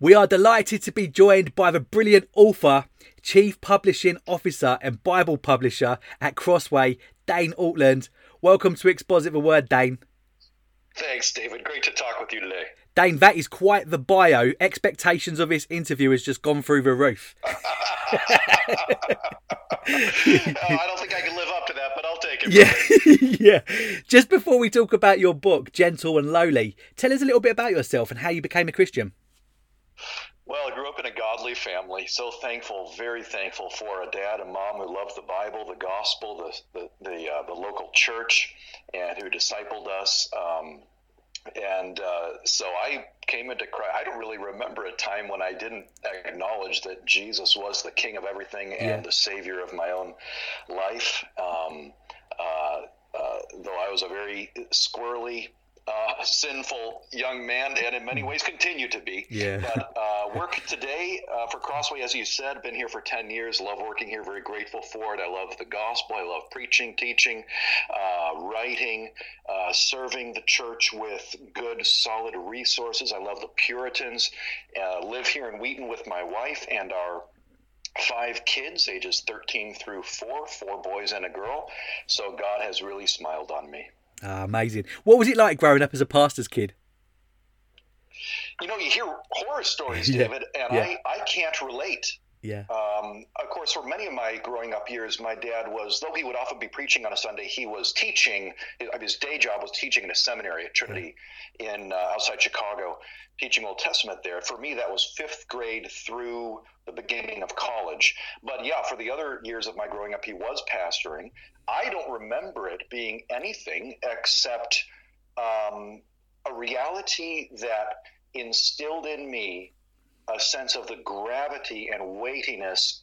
We are delighted to be joined by the brilliant author, Chief Publishing Officer, and Bible Publisher at Crossway, Dane Ortlund. Welcome to Exposit the Word, Dane. Thanks, David. Great to talk with you today. Dane, that is quite the bio. Expectations of this interview has just gone through the roof. oh, I don't think I can live up to that, but I'll take it. Yeah, yeah. Just before we talk about your book, Gentle and Lowly, tell us a little bit about yourself and how you became a Christian. Well, I grew up in a godly family. So thankful, very thankful for a dad and mom who loved the Bible, the gospel, the the the, uh, the local church, and who discipled us. Um, and uh, so I came into Christ. I don't really remember a time when I didn't acknowledge that Jesus was the King of everything and the Savior of my own life. Um, uh, uh though I was a very squirrely uh, sinful young man, and in many ways continue to be. Yeah. But uh, work today uh, for Crossway, as you said, been here for ten years. Love working here. Very grateful for it. I love the gospel. I love preaching, teaching, uh, writing, uh, serving the church with good, solid resources. I love the Puritans. Uh, live here in Wheaton with my wife and our five kids, ages 13 through 4, four boys and a girl. So God has really smiled on me. Ah, amazing. What was it like growing up as a pastor's kid? You know, you hear horror stories, David, and yeah. I, I can't relate. Yeah. Um, of course, for many of my growing up years, my dad was, though he would often be preaching on a Sunday, he was teaching. His day job was teaching in a seminary at Trinity yeah. in uh, outside Chicago, teaching Old Testament there. For me, that was fifth grade through the beginning of college. But yeah, for the other years of my growing up, he was pastoring. I don't remember it being anything except um, a reality that instilled in me a sense of the gravity and weightiness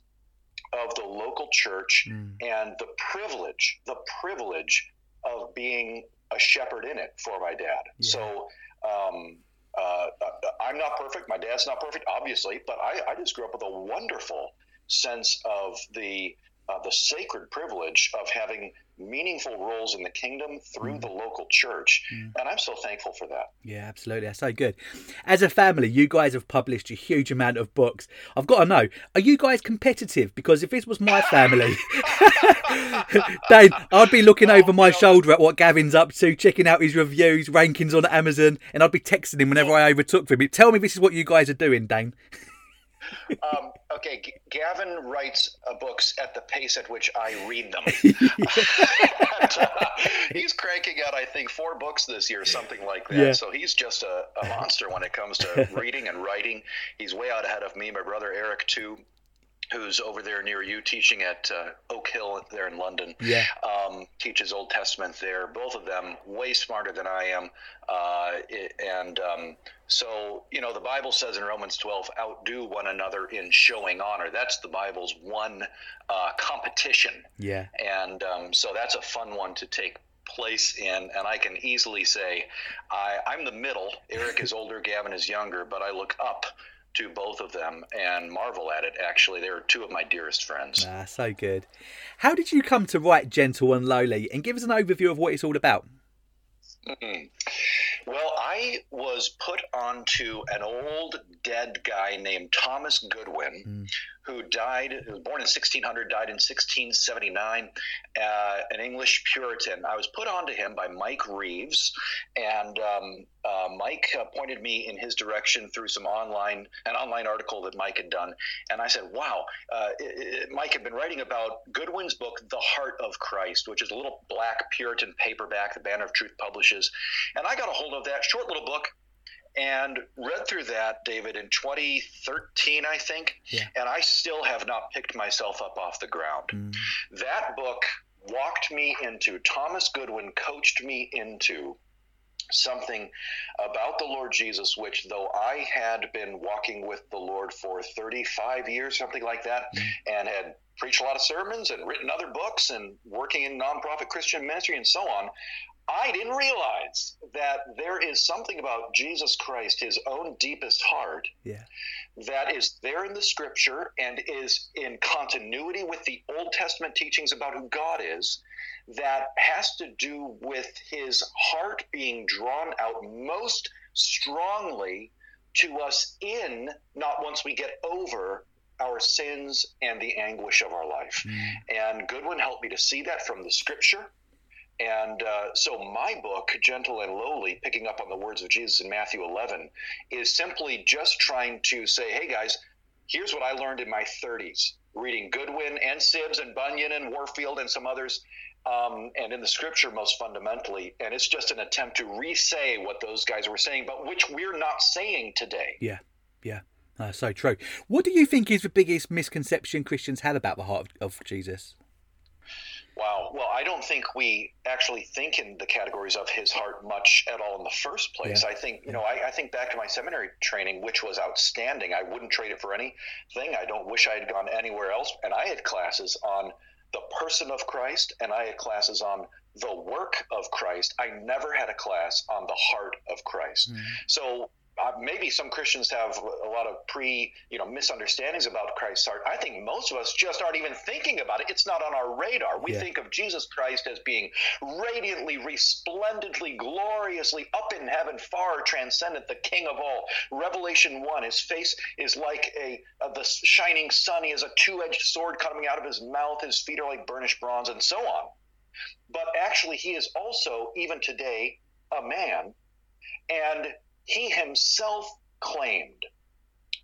of the local church mm. and the privilege, the privilege of being a shepherd in it for my dad. Yeah. So, um, uh, I'm not perfect. My dad's not perfect, obviously, but I, I just grew up with a wonderful sense of the uh, the sacred privilege of having meaningful roles in the kingdom through mm. the local church. Mm. And I'm so thankful for that. Yeah, absolutely. That's so good. As a family, you guys have published a huge amount of books. I've got to know, are you guys competitive? Because if this was my family, Dave, I'd be looking over my shoulder at what Gavin's up to, checking out his reviews, rankings on Amazon, and I'd be texting him whenever I overtook him. Tell me this is what you guys are doing, Dane. Um, okay, G- Gavin writes uh, books at the pace at which I read them. and, uh, he's cranking out, I think, four books this year, something like that. Yeah. So he's just a, a monster when it comes to reading and writing. He's way out ahead of me. My brother Eric, too who's over there near you teaching at uh, Oak Hill there in London. Yeah. Um, teaches Old Testament there. Both of them way smarter than I am. Uh, it, and um, so, you know, the Bible says in Romans 12, outdo one another in showing honor. That's the Bible's one uh, competition. Yeah. And um, so that's a fun one to take place in, and I can easily say I, I'm the middle. Eric is older, Gavin is younger, but I look up to both of them and marvel at it. Actually, they're two of my dearest friends. Ah, so good. How did you come to write Gentle and Lowly? And give us an overview of what it's all about. Mm-hmm. Well, I was put onto an old dead guy named Thomas Goodwin, mm. Who died, who was born in 1600, died in 1679, uh, an English Puritan. I was put onto him by Mike Reeves, and um, uh, Mike uh, pointed me in his direction through some online, an online article that Mike had done. And I said, wow, uh, it, it, Mike had been writing about Goodwin's book, The Heart of Christ, which is a little black Puritan paperback the Banner of Truth publishes. And I got a hold of that short little book and read through that, David, in 2013, I think. Yeah. And I still have not picked myself up off the ground. Mm. That book walked me into, Thomas Goodwin coached me into something about the Lord Jesus, which though I had been walking with the Lord for 35 years, something like that, mm. and had preached a lot of sermons and written other books and working in nonprofit Christian ministry and so on, I didn't realize that there is something about Jesus Christ, his own deepest heart, yeah. that is there in the scripture and is in continuity with the Old Testament teachings about who God is, that has to do with his heart being drawn out most strongly to us in, not once we get over our sins and the anguish of our life. Mm. And Goodwin helped me to see that from the scripture. And uh, so, my book, Gentle and Lowly, picking up on the words of Jesus in Matthew 11, is simply just trying to say, hey guys, here's what I learned in my 30s, reading Goodwin and Sibbes and Bunyan and Warfield and some others, um, and in the scripture most fundamentally. And it's just an attempt to re say what those guys were saying, but which we're not saying today. Yeah, yeah. Uh, so true. What do you think is the biggest misconception Christians have about the heart of, of Jesus? Wow. Well, I don't think we actually think in the categories of his heart much at all in the first place. Yeah. I think, you know, I, I, think back to my seminary training, which was outstanding. I wouldn't trade it for anything. I don't wish I had gone anywhere else. And I had classes on the person of Christ and I had classes on the work of Christ. I never had a class on the heart of Christ. Mm. So uh, maybe some Christians have a lot of pre, you know, misunderstandings about Christ's heart. I think most of us just aren't even thinking about it. It's not on our radar. We yeah. think of Jesus Christ as being radiantly, resplendently, gloriously up in heaven, far transcendent, the King of all. Revelation one, his face is like a uh, the shining sun. He has a two-edged sword coming out of his mouth. His feet are like burnished bronze, and so on. But actually, he is also even today a man, and he himself claimed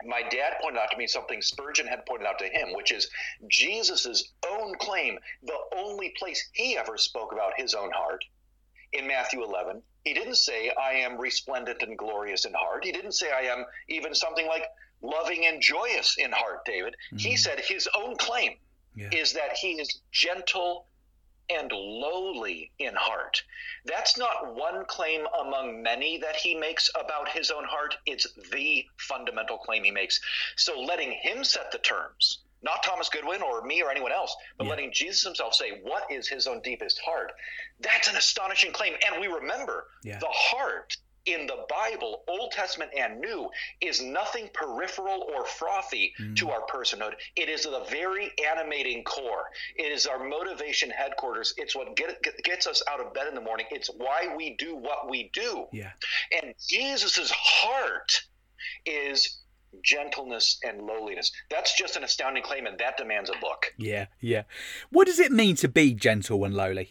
my dad pointed out to me something Spurgeon had pointed out to him, which is Jesus' own claim, the only place he ever spoke about his own heart in Matthew 11. He didn't say, I am resplendent and glorious in heart. He didn't say, I am even something like loving and joyous in heart, David. Mm-hmm. He said his own claim yeah. is that he is gentle and lowly in heart. That's not one claim among many that he makes about his own heart. It's the fundamental claim he makes. So letting him set the terms, not Thomas Goodwin or me or anyone else, but yeah. letting Jesus himself say, What is his own deepest heart? That's an astonishing claim. And we remember yeah. the heart in the Bible, Old Testament and New, is nothing peripheral or frothy mm. to our personhood. It is the very animating core. It is our motivation headquarters. It's what get, gets us out of bed in the morning. It's why we do what we do. Yeah. And Jesus's heart is gentleness and lowliness. That's just an astounding claim, and that demands a book. Yeah, yeah. What does it mean to be gentle and lowly?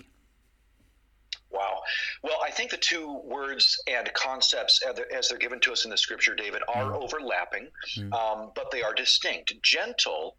I think the two words and concepts as they're given to us in the scripture, David, are mm. overlapping, mm. Um, but they are distinct. Gentle.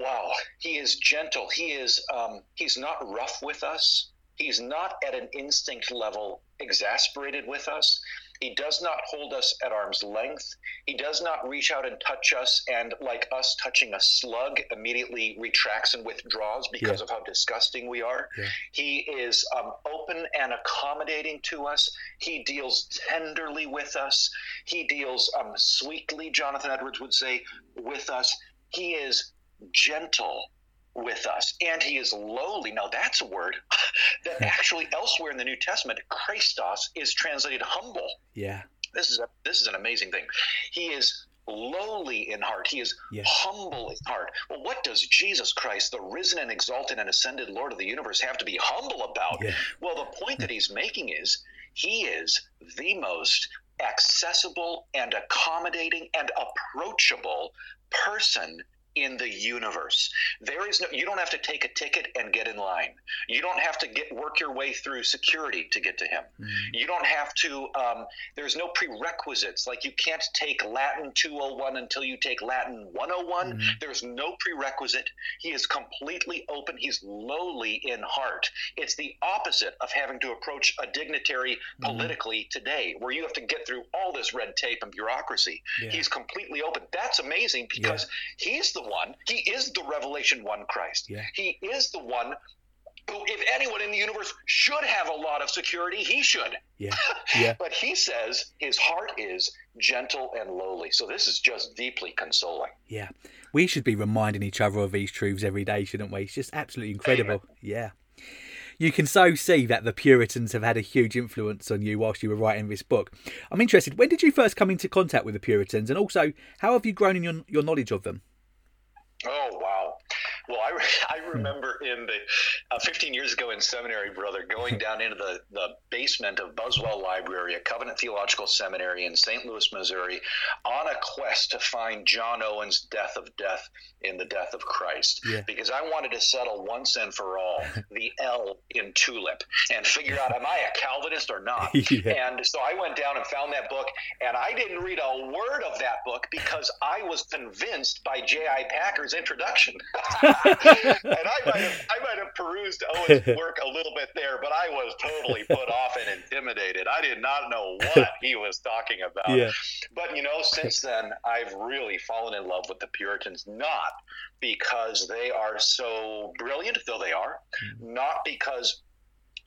Wow, he is gentle. He is. Um, he's not rough with us. He's not at an instinct level exasperated with us. He does not hold us at arm's length. He does not reach out and touch us and, like us touching a slug, immediately retracts and withdraws because yeah. of how disgusting we are. Yeah. He is um, open and accommodating to us. He deals tenderly with us. He deals um, sweetly, Jonathan Edwards would say, with us. He is gentle with us and he is lowly. Now that's a word that actually elsewhere in the new testament christos is translated humble. Yeah. This is a this is an amazing thing. He is lowly in heart. He is yeah. humble in heart. Well what does jesus christ the risen and exalted and ascended lord of the universe have to be humble about? Yeah. well the point that he's making is he is the most accessible and accommodating and approachable person in the universe. There is no you don't have to take a ticket and get in line. You don't have to get work your way through security to get to him. Mm-hmm. You don't have to um, there's no prerequisites like you can't take Latin 201 until you take Latin 101. Mm-hmm. There's no prerequisite. He is completely open. He's lowly in heart. It's the opposite of having to approach a dignitary mm-hmm. politically today where you have to get through all this red tape and bureaucracy. Yeah. He's completely open. That's amazing because yeah. he's the the one. He is the Revelation 1 Christ. Yeah. He is the one who, if anyone in the universe should have a lot of security, he should. Yeah. Yeah. but he says his heart is gentle and lowly. So this is just deeply consoling. Yeah. We should be reminding each other of these truths every day, shouldn't we? It's just absolutely incredible. Amen. Yeah. You can so see that the Puritans have had a huge influence on you whilst you were writing this book. I'm interested, when did you first come into contact with the Puritans and also how have you grown in your, your knowledge of them? Oh wow! Well, I, I remember in the uh, 15 years ago in seminary, brother, going down into the, the basement of Buswell Library, a Covenant Theological Seminary in St. Louis, Missouri, on a quest to find John Owen's Death of Death in the Death of Christ. Yeah. Because I wanted to settle once and for all the L in tulip and figure out, am I a Calvinist or not? Yeah. And so I went down and found that book, and I didn't read a word of that book because I was convinced by J.I. Packer's introduction. and I might, have, I might have perused Owen's work a little bit there, but I was totally put off and intimidated. I did not know what he was talking about. Yeah. But you know, since then, I've really fallen in love with the Puritans, not because they are so brilliant, though they are, not because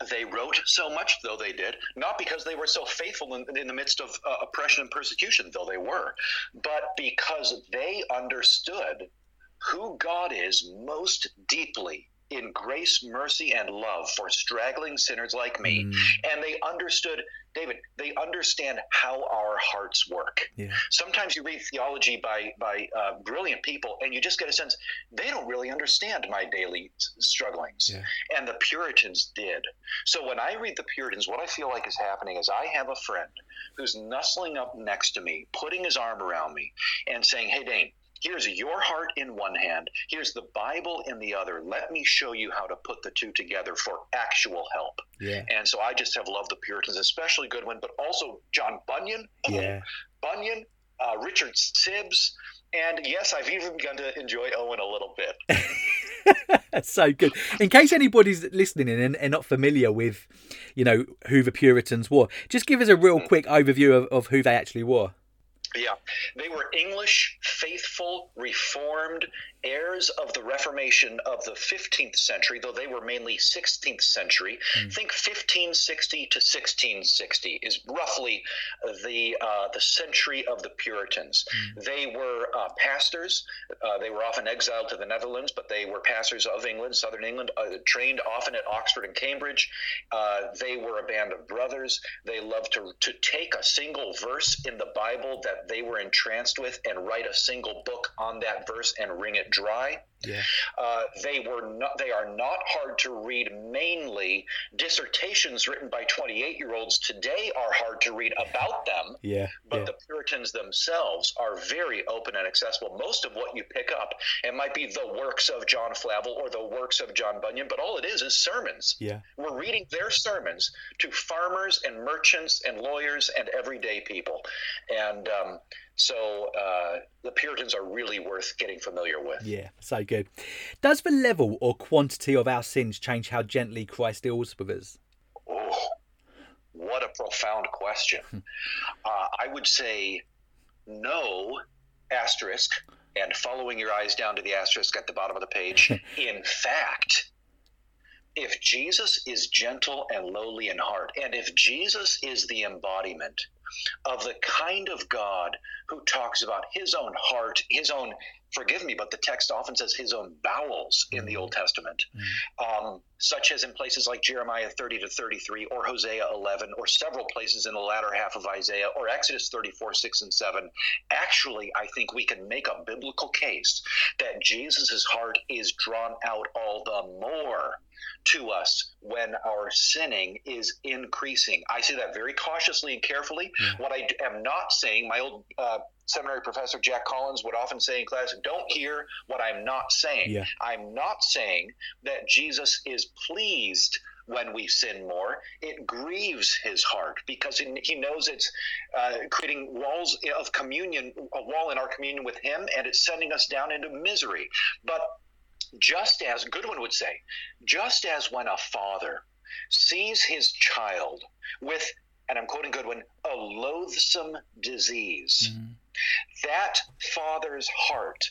they wrote so much, though they did, not because they were so faithful in, in the midst of uh, oppression and persecution, though they were, but because they understood who God is most deeply in grace, mercy, and love for straggling sinners like me. Mm. And they understood, David, they understand how our hearts work. Yeah. Sometimes you read theology by, by uh, brilliant people, and you just get a sense they don't really understand my daily strugglings. Yeah. And the Puritans did. So when I read the Puritans, what I feel like is happening is I have a friend who's nestling up next to me, putting his arm around me, and saying, Hey, Dane, here's your heart in one hand, here's the Bible in the other. Let me show you how to put the two together for actual help. Yeah. And so I just have loved the Puritans, especially Goodwin, but also John Bunyan. Yeah. Bunyan, uh, Richard Sibbes, and yes, I've even begun to enjoy Owen a little bit. That's so good. In case anybody's listening and, and not familiar with, you know, who the Puritans were, just give us a real quick overview of, of who they actually were. Yeah, they were English, faithful, reformed heirs of the Reformation of the 15th century, though they were mainly 16th century. Mm. Think 1560 to 1660 is roughly the uh, the century of the Puritans. They were uh, pastors. Uh, they were often exiled to the Netherlands, but they were pastors of England, Southern England, uh, trained often at Oxford and Cambridge. Uh, they were a band of brothers. They loved to to take a single verse in the Bible that they were entranced with and write a single book on that verse and wring it dry. Yeah. Uh, they were not. They are not hard to read. Mainly, dissertations written by 28-year-olds today are hard to read about them. Yeah. But yeah. the Puritans themselves are very open and accessible. Most of what you pick up, it might be the works of John Flavel or the works of John Bunyan, but all it is is sermons. Yeah. We're reading their sermons to farmers and merchants and lawyers and everyday people. And um, so uh, the Puritans are really worth getting familiar with. Yeah, so good. Does the level or quantity of our sins change how gently Christ deals with us? Oh, what a profound question. uh, I would say no, asterisk, and following your eyes down to the asterisk at the bottom of the page. In fact, if Jesus is gentle and lowly in heart, and if Jesus is the embodiment of the kind of God who talks about his own heart, his own, forgive me, but the text often says his own bowels in the Old Testament, um, such as in places like Jeremiah 30 to 33, or Hosea 11, or several places in the latter half of Isaiah, or Exodus 34, 6 and 7. Actually, I think we can make a biblical case that Jesus' heart is drawn out all the more to us when our sinning is increasing. I say that very cautiously and carefully. What I am not saying, my old uh, seminary professor Jack Collins would often say in class, don't hear what I'm not saying. Yeah. I'm not saying that Jesus is pleased when we sin more. It grieves his heart because he he knows it's uh, creating walls of communion, a wall in our communion with him, and it's sending us down into misery. But just as Goodwin would say, just as when a father sees his child with, and I'm quoting Goodwin, a loathsome disease, mm-hmm. that father's heart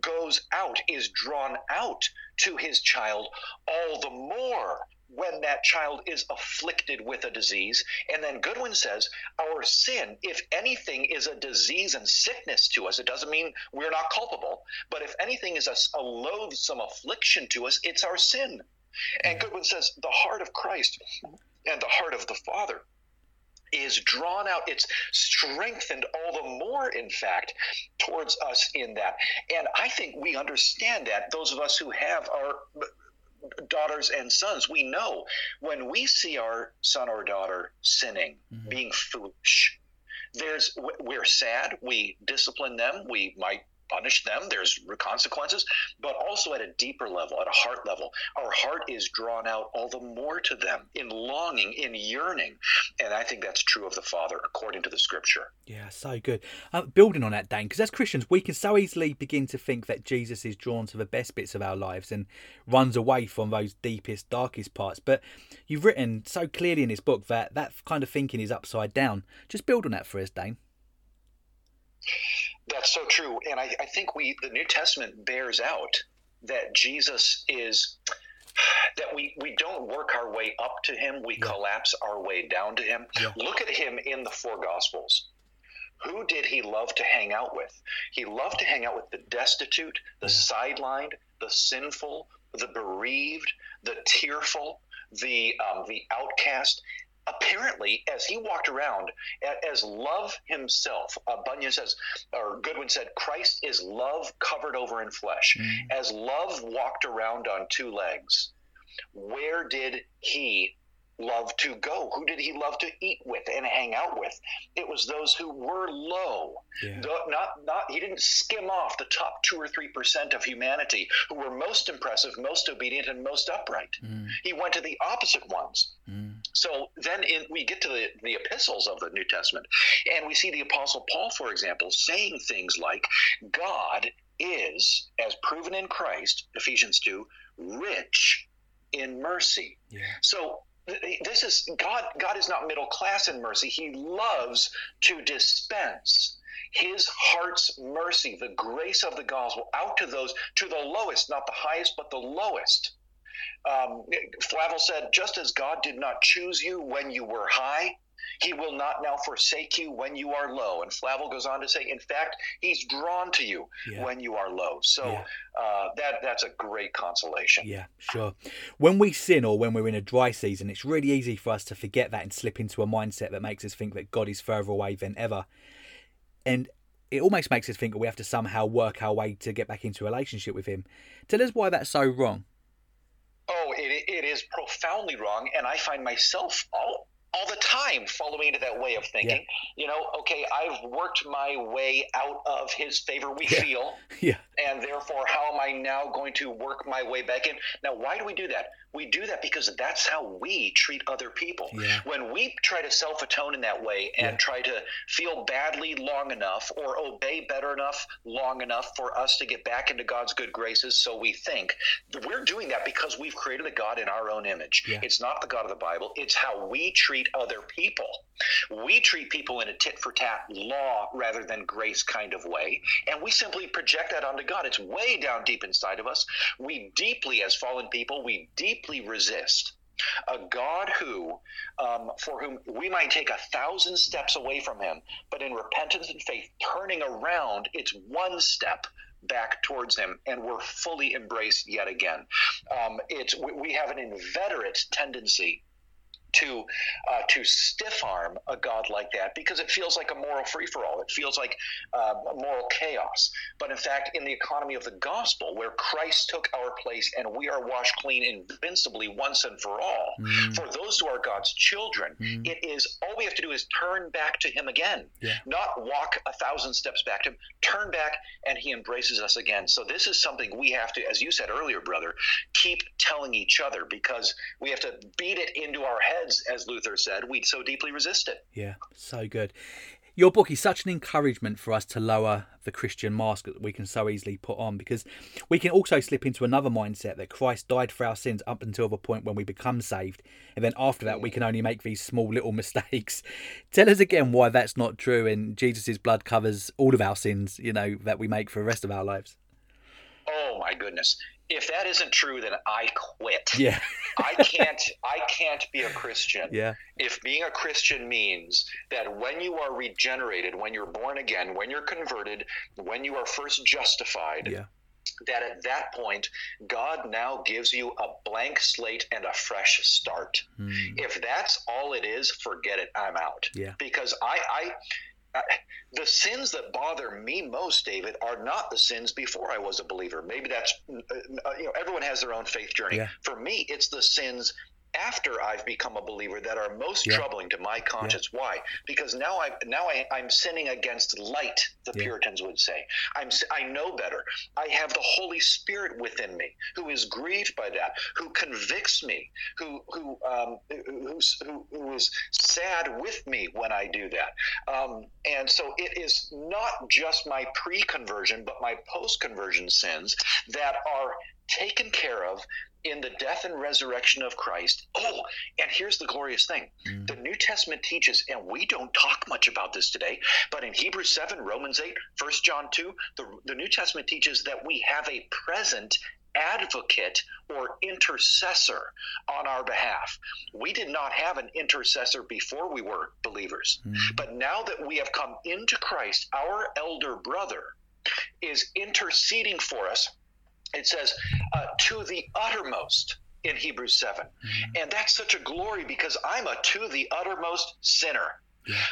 goes out, is drawn out to his child all the more when that child is afflicted with a disease. And then Goodwin says, our sin, if anything, is a disease and sickness to us. It doesn't mean we're not culpable, but if anything is a, a loathsome affliction to us, it's our sin. And Goodwin says, the heart of Christ and the heart of the Father is drawn out. It's strengthened all the more, in fact, towards us in that. And I think we understand that, those of us who have our daughters and sons, we know when we see our son or daughter sinning, mm-hmm. being foolish, there's we're sad we discipline them we might punish them. There's consequences, but also at a deeper level, at a heart level, our heart is drawn out all the more to them in longing, in yearning. And I think that's true of the Father according to the Scripture. Yeah, so good. Uh, building on that, Dane, because as Christians, we can so easily begin to think that Jesus is drawn to the best bits of our lives and runs away from those deepest, darkest parts. But you've written so clearly in this book that that kind of thinking is upside down. Just build on that for us, Dane. That's so true, and I, I think we the New Testament bears out that Jesus is that we we don't work our way up to him we yeah. collapse our way down to him yeah. look at him in the four gospels who did he love to hang out with he loved to hang out with the destitute the yeah. sidelined the sinful the bereaved the tearful the um, the outcast apparently, as he walked around as love himself, uh, Bunyan says, or Goodwin said, Christ is love covered over in flesh. Mm. As love walked around on two legs, where did he love to go? Who did he love to eat with and hang out with? It was those who were low. Yeah. Not, not, he didn't skim off the top two or three percent of humanity who were most impressive, most obedient, and most upright. Mm. He went to the opposite ones. Mm. So then in, we get to the, the epistles of the New Testament, and we see the Apostle Paul, for example, saying things like, God is, as proven in Christ, Ephesians 2, rich in mercy. Yeah. So this is God God is not middle class in mercy. He loves to dispense his heart's mercy, the grace of the gospel out to those to the lowest, not the highest, but the lowest. Um, Flavel said, just as God did not choose you when you were high, he will not now forsake you when you are low. And Flavel goes on to say, in fact, he's drawn to you yeah. when you are low. So yeah. uh, that that's a great consolation. Yeah, sure. When we sin or when we're in a dry season, it's really easy for us to forget that and slip into a mindset that makes us think that God is further away than ever. And it almost makes us think that we have to somehow work our way to get back into a relationship with Him. Tell us why that's so wrong. Oh, it, it is profoundly wrong. And I find myself all, all the time following into that way of thinking. Yeah. You know, okay, I've worked my way out of his favor, we yeah. feel. Yeah. And therefore, how am I now going to work my way back in? Now, why do we do that? We do that because that's how we treat other people. Yeah. When we try to self atone in that way and yeah. try to feel badly long enough or obey better enough long enough for us to get back into God's good graces, so we think, we're doing that because we've created a God in our own image. Yeah. It's not the God of the Bible, it's how we treat other people. We treat people in a tit for tat law rather than grace kind of way, and we simply project that onto God. It's way down deep inside of us. We deeply, as fallen people, we deeply deeply resist a God who, um, for whom we might take a thousand steps away from Him, but in repentance and faith, turning around, it's one step back towards Him, and we're fully embraced yet again. Um, it's we have an inveterate tendency to uh, to stiff arm a God like that because it feels like a moral free for all. It feels like uh, moral chaos. But in fact, in the economy of the gospel, where Christ took our place and we are washed clean invincibly once and for all, mm. for those who are God's children, mm. it is all we have to do is turn back to Him again, yeah. not walk a thousand steps back to Him. Turn back, and He embraces us again. So this is something we have to, as you said earlier, brother, keep telling each other because we have to beat it into our heads heads, as Luther said, we so deeply resist it. Yeah, so good. Your book is such an encouragement for us to lower the Christian mask that we can so easily put on because we can also slip into another mindset that Christ died for our sins up until the point when we become saved. And then after that, we can only make these small little mistakes. Tell us again why that's not true and Jesus' blood covers all of our sins, you know, that we make for the rest of our lives. Oh, my goodness if that isn't true, then I quit. Yeah. I can't I can't be a Christian. Yeah. If being a Christian means that when you are regenerated, when you're born again, when you're converted, when you are first justified, yeah. that at that point, God now gives you a blank slate and a fresh start. Mm. If that's all it is, forget it. I'm out. Yeah. Because I, I the sins that bother me most, David, are not the sins before I was a believer. Maybe that's, uh, uh, you know, everyone has their own faith journey. Yeah. For me, it's the sins after I've become a believer that are most yeah. troubling to my conscience. Yeah. Why? Because now I now I, I'm sinning against light. The yeah. Puritans would say. I'm I know better. I have the Holy Spirit within me, who is grieved by that, who convicts me, who who um, who's, who, who is sad with me when I do that. Um, and so it is not just my pre-conversion, but my post-conversion sins that are taken care of in the death and resurrection of Christ. Oh, and here's the glorious thing mm. the New Testament teaches, and we don't talk much about this today, but in Hebrews 7, Romans 8, 1 John 2, the, the New Testament teaches that we have a present advocate or intercessor on our behalf. We did not have an intercessor before we were believers. Mm. But now that we have come into Christ, our elder brother is interceding for us it says uh, to the uttermost in Hebrews 7. Mm-hmm. And that's such a glory because I'm a to the uttermost sinner.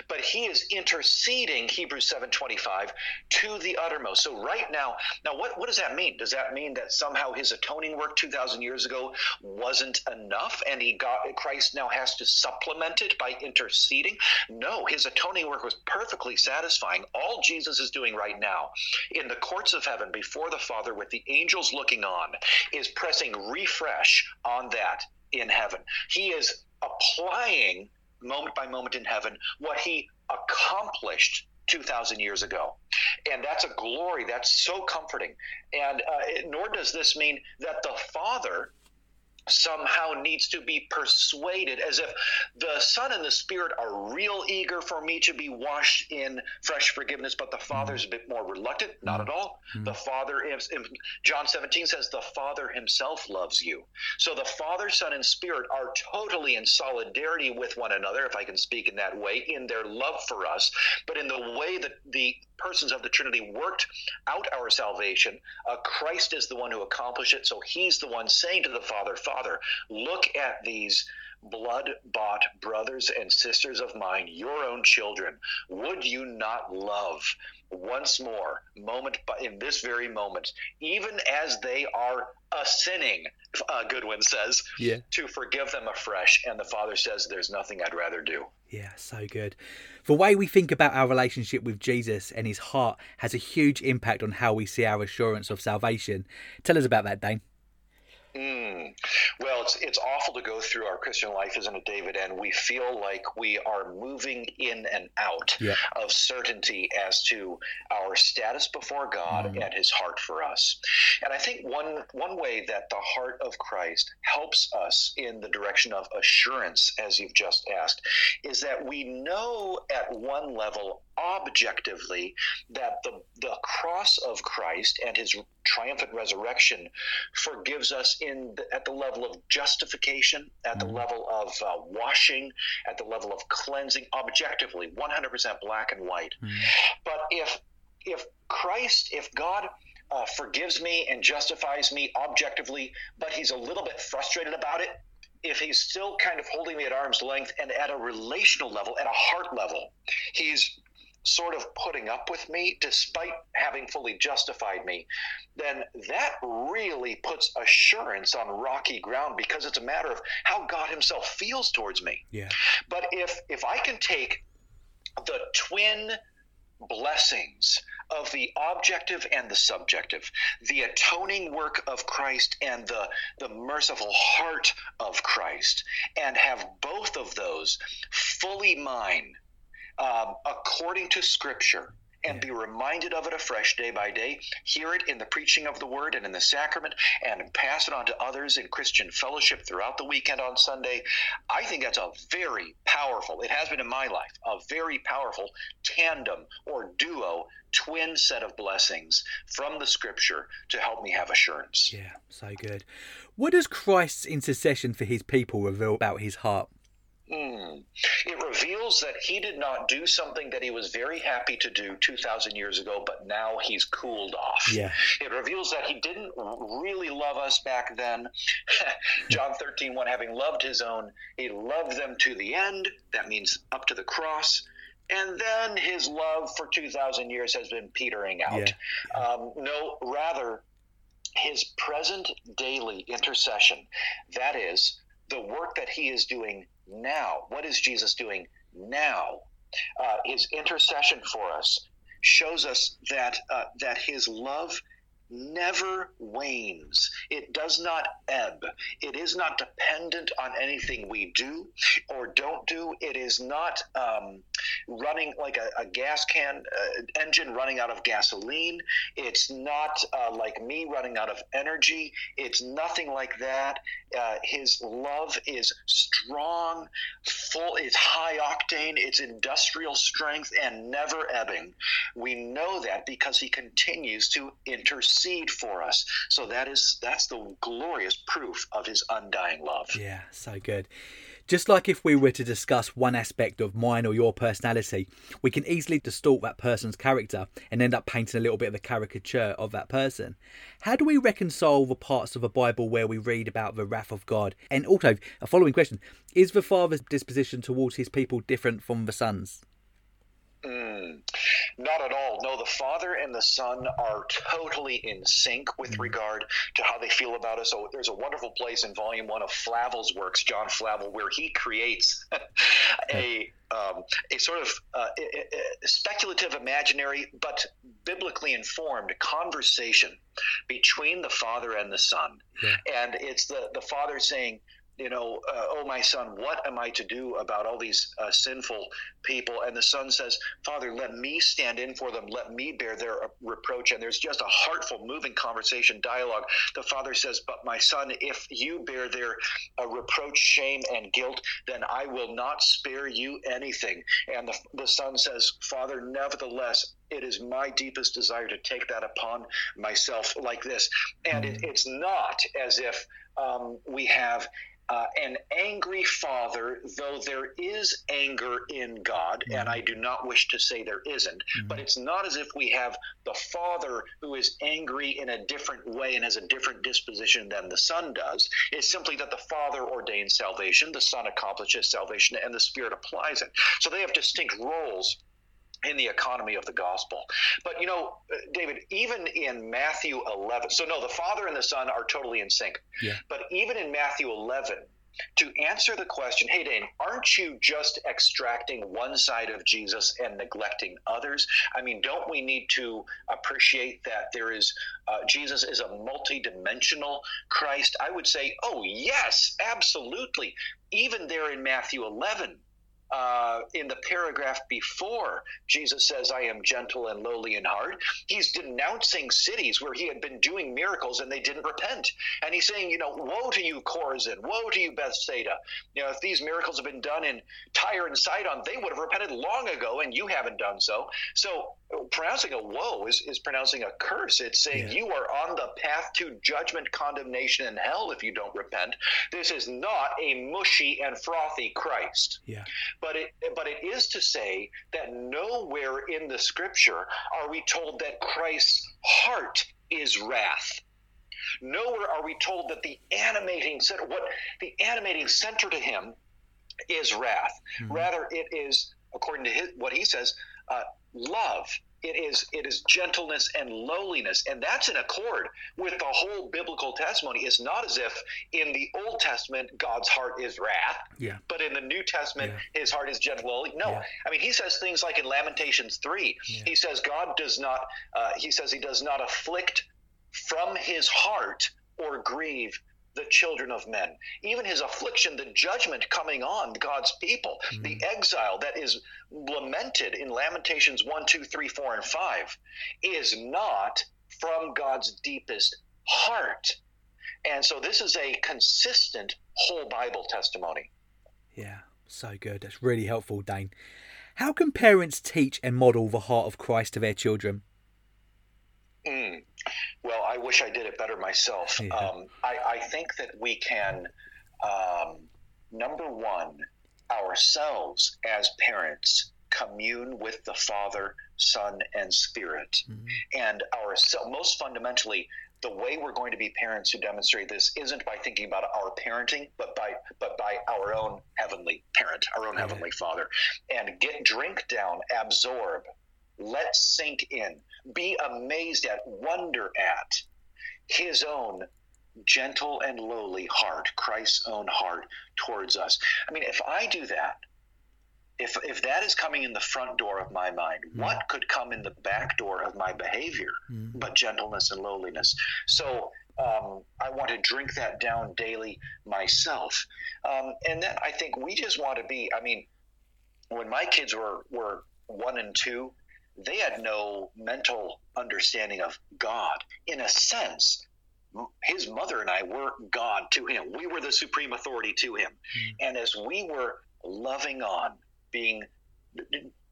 But he is interceding Hebrews 7:25 to the uttermost. So right now, now what, what does that mean? Does that mean that somehow his atoning work 2000 years ago wasn't enough and he got Christ now has to supplement it by interceding? No, his atoning work was perfectly satisfying. All Jesus is doing right now in the courts of heaven before the Father with the angels looking on is pressing refresh on that in heaven. He is applying moment by moment in heaven what he accomplished 2,000 years ago. And that's a glory. That's so comforting. And uh, nor does this mean that the Father somehow needs to be persuaded as if the son and the spirit are real eager for me to be washed in fresh forgiveness but the father's a bit more reluctant. Not at all. Mm-hmm. the father is john 17 says the father himself loves you. So the father son and spirit are totally in solidarity with one another if i can speak in that way in their love for us. But in the way that the persons of the Trinity worked out our salvation. Uh, Christ is the one who accomplished it. So he's the one saying to the Father, Father, look at these blood bought brothers and sisters of mine, your own children. Would you not love once more, moment by, in this very moment, even as they are a sinning, uh, Goodwin says, yeah. to forgive them afresh. And the Father says, There's nothing I'd rather do. Yeah, so good. The way we think about our relationship with Jesus and his heart has a huge impact on how we see our assurance of salvation. Tell us about that, Dane. Mm. Well, it's it's awful to go through our Christian life, isn't it, David? And we feel like we are moving in and out yeah. of certainty as to our status before God mm. and His heart for us. And I think one one way that the heart of Christ helps us in the direction of assurance, as you've just asked, is that we know at one level objectively that the, the cross of Christ and his triumphant resurrection forgives us in the, at the level of justification, at the mm-hmm. level of uh, washing, at the level of cleansing, objectively, 100% black and white. Mm. But if if Christ, if God uh, forgives me and justifies me objectively, but he's a little bit frustrated about it, if he's still kind of holding me at arm's length and at a relational level, at a heart level, he's sort of putting up with me despite having fully justified me, then that really puts assurance on rocky ground because it's a matter of how God himself feels towards me. Yeah. But if if I can take the twin blessings of the objective and the subjective, the atoning work of Christ and the, the merciful heart of Christ, and have both of those fully mine um, according to Scripture and be reminded of it afresh day by day. Hear it in the preaching of the word and in the sacrament, and pass it on to others in Christian fellowship throughout the weekend on Sunday. I think that's a very powerful, it has been in my life, a very powerful tandem or duo, twin set of blessings from the scripture to help me have assurance. Yeah, so good. What does Christ's intercession for his people reveal about his heart? Mm. It reveals that he did not do something that he was very happy to do 2,000 years ago, but now he's cooled off. Yeah. It reveals that he didn't really love us back then. John 13, 1, having loved his own, he loved them to the end. That means up to the cross. And then his love for 2,000 years has been petering out. Yeah. Um, no, rather, his present daily intercession, that is, the work that he is doing now. What is Jesus doing now? Uh, his intercession for us shows us that uh, that his love never wanes. It does not ebb. It is not dependent on anything we do or don't do. It is not um, running like a, a gas can uh, engine running out of gasoline. It's not uh, like me running out of energy. It's nothing like that. Uh, his love is strong, full. It's high octane. It's industrial strength and never ebbing. We know that because he continues to intercede for us. So that is that's the glorious proof of his undying love. Yeah, so good. Just like if we were to discuss one aspect of mine or your personality, we can easily distort that person's character and end up painting a little bit of a caricature of that person. How do we reconcile the parts of the Bible where we read about the wrath of God? And also, a following question Is the Father's disposition towards his people different from the Son's? Mm, not at all. No, the Father and the Son are totally in sync with mm. regard to how they feel about us. So there's a wonderful place in Volume One of Flavel's works, John Flavel, where he creates a um, a sort of uh, speculative, imaginary, but biblically informed conversation between the Father and the Son, yeah. and it's the the Father saying you know, uh, oh, my son, what am I to do about all these uh, sinful people? And the son says, Father, let me stand in for them. Let me bear their uh, reproach. And there's just a heartful, moving conversation, dialogue. The father says, But my son, if you bear their uh, reproach, shame, and guilt, then I will not spare you anything. And the, the son says, Father, nevertheless, it is my deepest desire to take that upon myself like this. And it, it's not as if um, we have uh, an angry father, though there is anger in God, mm-hmm. and I do not wish to say there isn't, mm-hmm. but it's not as if we have the father who is angry in a different way and has a different disposition than the son does. It's simply that the father ordains salvation, the son accomplishes salvation, and the spirit applies it. So they have distinct roles in the economy of the gospel. But you know, uh, David, even in Matthew 11, so no, the Father and the Son are totally in sync. Yeah. But even in Matthew 11, to answer the question, hey, Dane, aren't you just extracting one side of Jesus and neglecting others? I mean, don't we need to appreciate that there is, uh, Jesus is a multidimensional Christ? I would say, oh, yes, absolutely. Even there in Matthew 11, uh, in the paragraph before Jesus says, I am gentle and lowly in heart, he's denouncing cities where he had been doing miracles and they didn't repent. And he's saying, you know, woe to you, Chorazin, woe to you, Bethsaida. You know, if these miracles have been done in Tyre and Sidon, they would have repented long ago, and you haven't done so. So pronouncing a woe is, is pronouncing a curse. It's saying yeah. you are on the path to judgment, condemnation, and hell if you don't repent. This is not a mushy and frothy Christ. Yeah. But it but it is to say that nowhere in the scripture are we told that Christ's heart is wrath. Nowhere are we told that the animating center what the animating center to him is wrath. Mm-hmm. Rather, it is, according to his, what he says, uh, love it is it is gentleness and lowliness and that's in accord with the whole biblical testimony it's not as if in the old testament god's heart is wrath yeah. but in the new testament yeah. his heart is gentle lowly no yeah. i mean he says things like in lamentations 3 yeah. he says god does not uh, he says he does not afflict from his heart or grieve the children of men. Even his affliction, the judgment coming on God's people, mm-hmm. the exile that is lamented in Lamentations 1, 2, 3, 4, and 5, is not from God's deepest heart. And so this is a consistent whole Bible testimony. Yeah, so good. That's really helpful, Dane. How can parents teach and model the heart of Christ to their children? Mm. Well, I wish I did it better myself. Yeah. Um, I, I, think that we can, um, number one, ourselves as parents commune with the Father, Son, and Spirit. Mm-hmm. And our most fundamentally, the way we're going to be parents who demonstrate this isn't by thinking about our parenting, but by but by our own heavenly parent, our own yeah. heavenly Father, and get drink down, absorb, let sink in, be amazed at, wonder at His own gentle and lowly heart, Christ's own heart towards us. I mean, if I do that, if if that is coming in the front door of my mind, mm. what could come in the back door of my behavior mm. but gentleness and lowliness? So um, I want to drink that down daily myself, um, and then I think we just want to be. I mean, when my kids were were one and two, they had no mental understanding of God. In a sense, his mother and I were God to him. We were the supreme authority to him. Mm. And as we were loving on being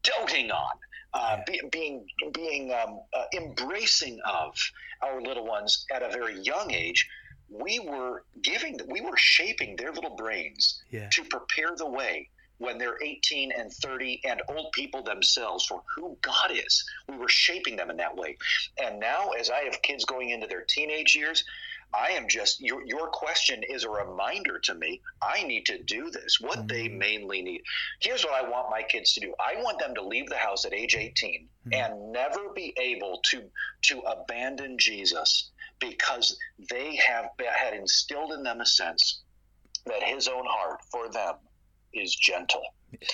doting on, uh, be, being being um, uh, embracing of our little ones at a very young age, we were giving, we were shaping their little brains yeah. to prepare the way when they're 18 and 30 and old people themselves for who God is. We were shaping them in that way. And now, as I have kids going into their teenage years, I am just your your question is a reminder to me. I need to do this. What mm-hmm. they mainly need. Here's what I want my kids to do. I want them to leave the house at age 18 mm-hmm. and never be able to to abandon Jesus because they have had instilled in them a sense that his own heart for them is gentle.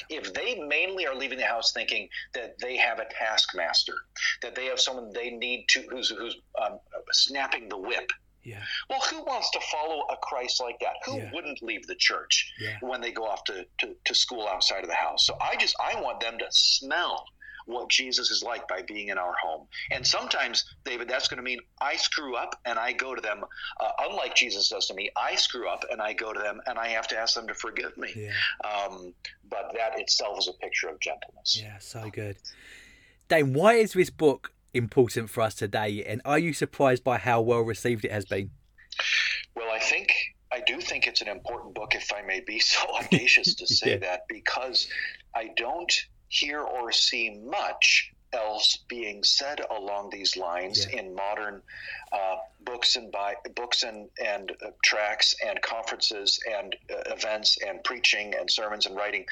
If they mainly are leaving the house thinking that they have a taskmaster, that they have someone they need to who's who's um, snapping the whip, yeah. Well, who wants to follow a Christ like that? Who yeah. wouldn't leave the church yeah. when they go off to, to, to school outside of the house? So I just I want them to smell what Jesus is like by being in our home. And sometimes, David, that's going to mean I screw up and I go to them. Uh, unlike Jesus does to me, I screw up and I go to them and I have to ask them to forgive me. Yeah. Um, but that itself is a picture of gentleness. Yeah, so good. Dane, why is this book important for us today? And are you surprised by how well received it has been? Well, I think I do think it's an important book, if I may be so audacious to say yeah. that, because I don't hear or see much else being said along these lines yeah. in modern uh, books and by books and and uh, tracks and conferences and uh, events and preaching and sermons and writing.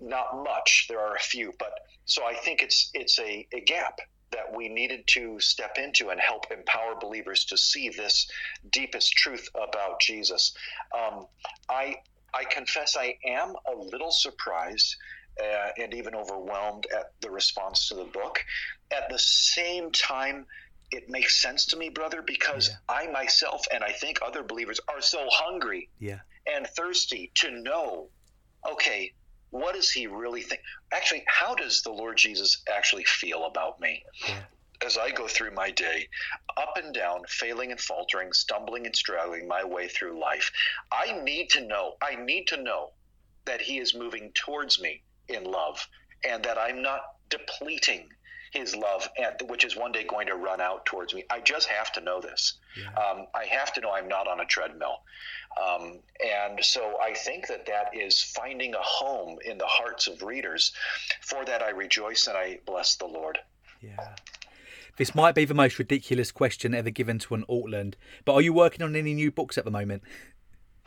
Not much. There are a few, but so I think it's it's a, a gap that we needed to step into and help empower believers to see this deepest truth about Jesus. Um, I I confess I am a little surprised uh, and even overwhelmed at the response to the book. At the same time, it makes sense to me, brother, because yeah. I myself and I think other believers are so hungry yeah. and thirsty to know, okay, what does he really think? Actually, how does the Lord Jesus actually feel about me? Yeah. As I go through my day, up and down, failing and faltering, stumbling and struggling my way through life, I need to know, I need to know that he is moving towards me in love and that I'm not depleting his love, and, which is one day going to run out towards me. I just have to know this. Yeah. Um, I have to know I'm not on a treadmill. Um, and so I think that that is finding a home in the hearts of readers. For that, I rejoice and I bless the Lord. Yeah. This might be the most ridiculous question ever given to an Ortlund, but are you working on any new books at the moment?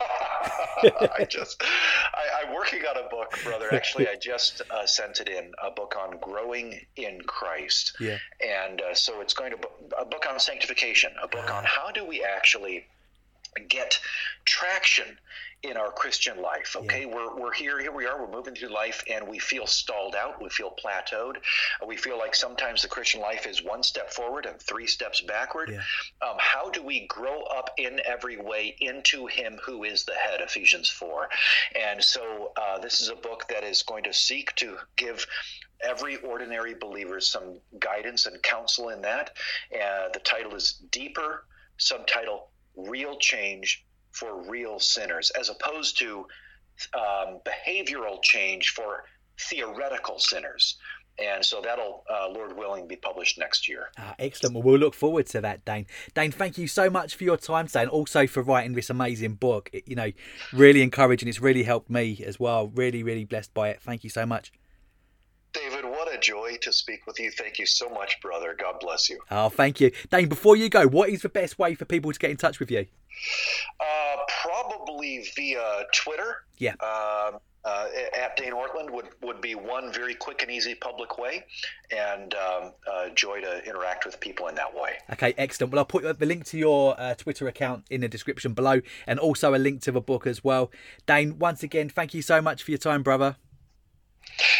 I just, I, working on a book, brother. Actually, I just uh, sent it in a book on growing in Christ. Yeah. And uh, so it's going to a book on sanctification, a book on ah. how do we actually get traction in our Christian life. Okay, yeah. we're, we're here, here we are, we're moving through life, and we feel stalled out, we feel plateaued, we feel like sometimes the Christian life is one step forward and three steps backward. Yeah. Um, how do we grow up in every way into Him who is the head? Ephesians 4. And so uh, this is a book that is going to seek to give every ordinary believer some guidance and counsel in that. Uh, the title is Deeper, subtitle Real Change for real sinners, as opposed to um, behavioral change for theoretical sinners. and so that'll, uh, Lord willing, be published next year. Ah, excellent. Well, we'll look forward to that, Dane. Dane, thank you so much for your time today, and also for writing this amazing book. It, you know, really encouraging. It's really helped me as well. Really, really blessed by it. Thank you so much. David, a joy to speak with you. Thank you so much, brother. God bless you. Oh, thank you. Dane, before you go, what is the best way for people to get in touch with you? Uh, probably via Twitter. Yeah. Uh, uh, at Dane Ortlund would, would be one very quick and easy public way, and um, uh, joy to interact with people in that way. Okay, excellent. Well, I'll put the link to your uh, Twitter account in the description below, and also a link to the book as well. Dane, once again, thank you so much for your time, brother.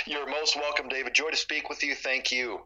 You're most welcome, David. Joy to speak with you. Thank you.